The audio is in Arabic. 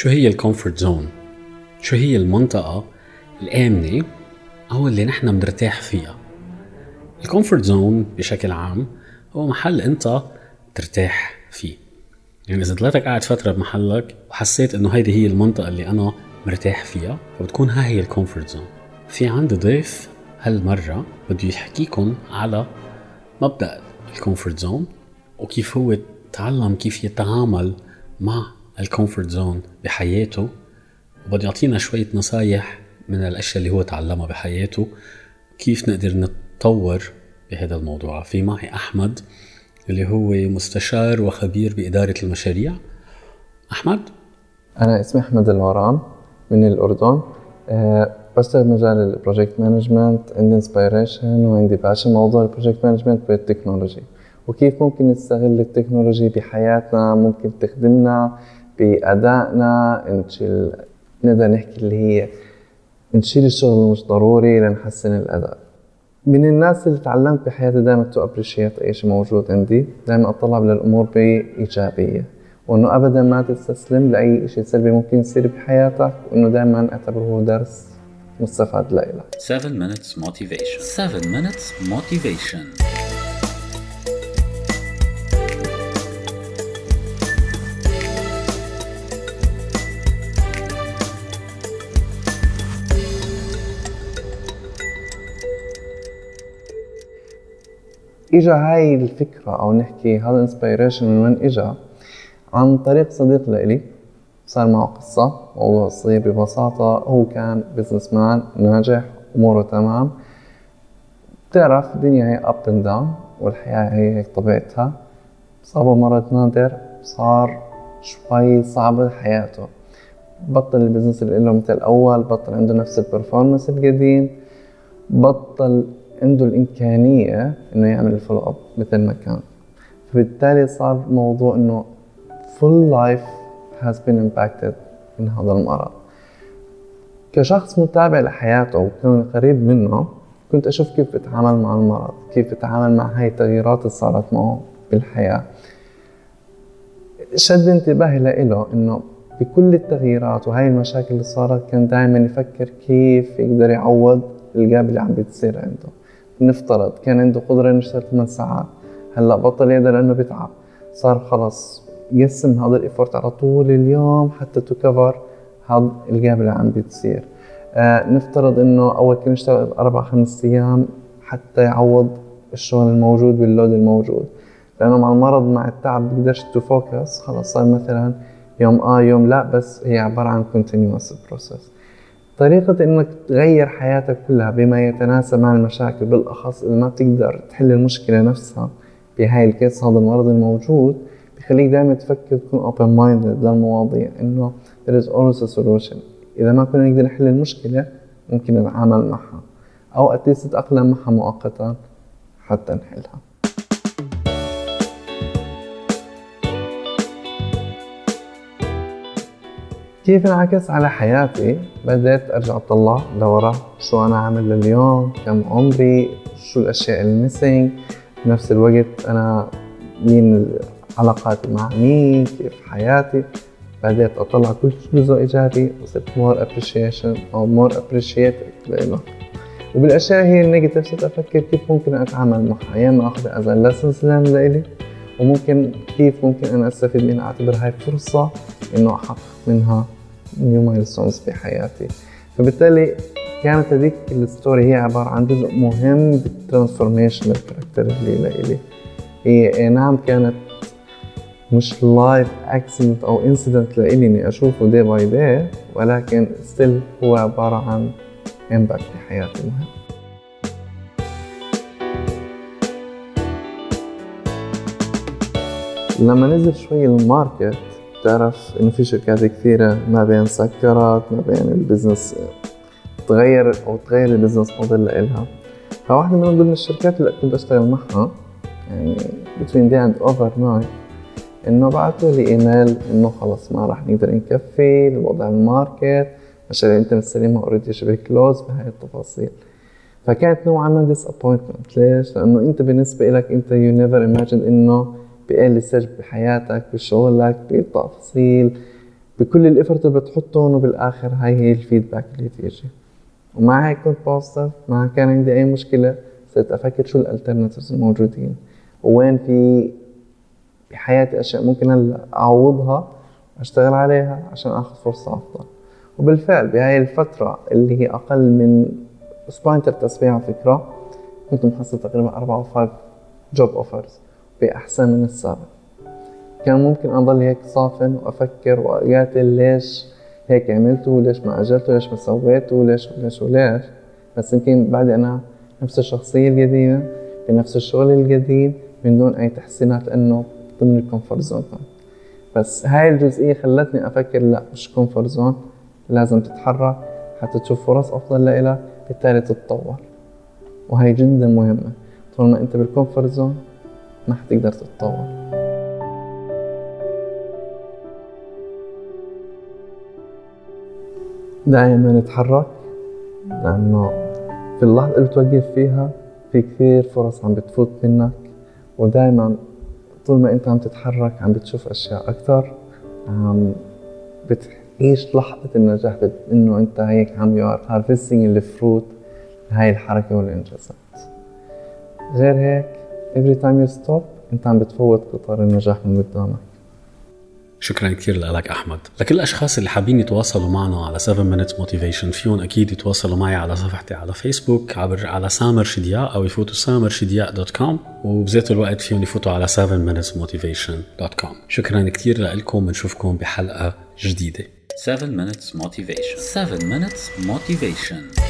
شو هي ال comfort zone؟ شو هي المنطقة الآمنة أو اللي نحن بنرتاح فيها؟ ال comfort zone بشكل عام هو محل أنت ترتاح فيه يعني إذا طلعتك قاعد فترة بمحلك وحسيت إنه هيدي هي المنطقة اللي أنا مرتاح فيها فبتكون ها هي ال comfort zone في عندي ضيف هالمرة بده يحكيكم على مبدأ ال comfort zone وكيف هو تعلم كيف يتعامل مع ال comfort zone بحياته وبده يعطينا شوية نصايح من الأشياء اللي هو تعلمها بحياته كيف نقدر نتطور بهذا الموضوع. في معي أحمد اللي هو مستشار وخبير بإدارة المشاريع. أحمد؟ أنا اسمي أحمد الورام من الأردن. أه بشتغل مجال ال project management عندي inspiration وعندي passion موضوع ال project management بال technology وكيف ممكن نستغل ال technology بحياتنا ممكن تخدمنا. بأدائنا نشيل نقدر نحكي اللي هي نشيل الشغل المش ضروري لنحسن الأداء. من الناس اللي تعلمت بحياتي دائما to appreciate اي شيء موجود عندي دائما اطلع للأمور بإيجابية وإنه ابدا ما تستسلم لأي شيء سلبي ممكن يصير بحياتك وإنه دائما أعتبره درس مستفاد لإلك. 7 minutes motivation. 7 minutes motivation. اجى هاي الفكرة أو نحكي هذا ال inspiration من وين اجى عن طريق صديق لإلي صار معه قصة موضوع صغير ببساطة هو كان businessman ناجح أموره تمام. بتعرف الدنيا هي up and down والحياة هي هيك طبيعتها. صابه مرض نادر صار شوي صعبة حياته. بطل ال business اللي له مثل الأول بطل عنده نفس ال performance القديم بطل عنده الإمكانية إنه يعمل الفولو أب مثل ما كان. فبالتالي صار موضوع إنه full life has been impacted من هذا المرض. كشخص متابع لحياته وكون قريب منه كنت أشوف كيف بتعامل مع المرض كيف بتعامل مع هاي التغييرات اللي صارت معه بالحياة. شد انتباهي له إنه بكل التغييرات وهاي المشاكل اللي صارت كان دائما يفكر كيف يقدر يعوض ال gap اللي عم بتصير عنده. نفترض كان عنده قدرة يشتغل 8 ساعات هلأ بطل يقدر لأنه بيتعب. صار خلص يقسم هذا ال effort على طول اليوم حتى to cover هذا ال gap اللي عم بتصير آه نفترض إنه أول كان يشتغل أربع خمس أيام حتى يعوض الشغل الموجود وال load الموجود. لأنه مع المرض مع التعب بيقدرش to focus خلص صار مثلا يوم آه يوم لا بس هي عبارة عن continuous process طريقة إنك تغير حياتك كلها بما يتناسب مع المشاكل بالأخص إذا ما بتقدر تحل المشكلة نفسها بهاي الكيس هذا المرض الموجود بخليك دائما تفكر تكون open minded للمواضيع إنه there is always a solution. إذا ما كنا نقدر نحل المشكلة ممكن نتعامل معها أو اتليست تتأقلم معها مؤقتا حتى نحلها. كيف انعكس على حياتي؟ بدأت أرجع أطلع لورا. شو أنا عامل لليوم؟ كم عمري؟ شو الأشياء ال missing بنفس الوقت أنا مين علاقاتي مع مين؟ كيف حياتي؟ بدأت أطلع كل جزء إيجابي. وصرت more appreciation أو more appreciated له وبالأشياء هي ال negative صرت أفكر كيف ممكن أتعامل معها يا إما أخذها as lessons لإلي وممكن كيف ممكن أنا أستفيد منها أعتبر هاي فرصة إنه أحقق منها new milestones في حياتي. فبالتالي كانت هذيك ال story هي عبارة عن جزء مهم بال transformation ال character اللي لإلي هي نعم كانت مش life accident أو incident لإلي إني أشوفه day by day ولكن still هو عبارة عن impact بحياتي مهم. لما نزل شوي ال market بتعرف إنه في شركات كثيرة ما بين سكرت ما بين ال business تغير أو تغير ال business model لإلها. فواحدة من ضمن الشركات اللي كنت أشتغل معها يعني between day and overnight إنه بعثوا لي إيميل إنه خلص ما راح نقدر نكفي لوضع ال market المشاريع اللي انت مستلمها already شبه close بهاي التفاصيل. فكانت نوعا ما disappointment ليش؟ لأنه أنت بالنسبة لك أنت you never imagine إنه بأقل stage بحياتك بشغلك بالتفاصيل بكل ال effort اللي بتحطهم وبالآخر هاي هي ال feedback اللي تيجي ومع هيك كنت positive ما كان عندي أي مشكلة صرت أفكر شو ال alternatives الموجودين. وين في بحياتي أشياء ممكن هلا أعوضها أشتغل عليها عشان آخذ فرصة أفضل. وبالفعل بهاي الفترة اللي هي أقل من أسبوعين ثلاث اسابيع على فكرة كنت محصل تقريبا أربع أو five job offers باحسن من السابق. كان ممكن أضل هيك صافن وأفكر واقاتل ليش هيك عملته ليش ما اجلته ليش ما سويته ليش وليش وليش. بس يمكن بعد أنا نفس الشخصية القديمة بنفس الشغل الجديد من دون أي تحسينات لأنه ضمن ال comfort zone. بس هاي الجزئية خلتني أفكر لا مش comfort zone لازم تتحرك حتى تشوف فرص أفضل لإلك بالتالي تتطور. وهي جدا مهمة. طول ما أنت بالكومفورت زون ما حتقدر تتطور. دائما نتحرك لأنه في اللحظة اللي بتوقف فيها في كثير فرص عم بتفوت منك ودائما طول ما أنت عم تتحرك عم بتشوف أشياء أكثر عم بتعيش لحظة النجاح إنه أنت هيك عم you are harvesting ال fruit هاي الحركة والإنجازات. غير هيك every time you stop انت عم بتفوت قطار النجاح من قدامك. شكرا كثير لك أحمد. لكل الأشخاص اللي حابين يتواصلوا معنا على 7 minutes motivation فيهم أكيد يتواصلوا معي على صفحتي على فيسبوك عبر على سامر شدياء أو يفوتوا سامر شدياء dot com وبذات الوقت فيهم يفوتوا على 7 minutes motivation دوت كوم. شكرا كثير لكم بنشوفكم بحلقة جديدة. 7 minutes motivation. 7 minutes motivation.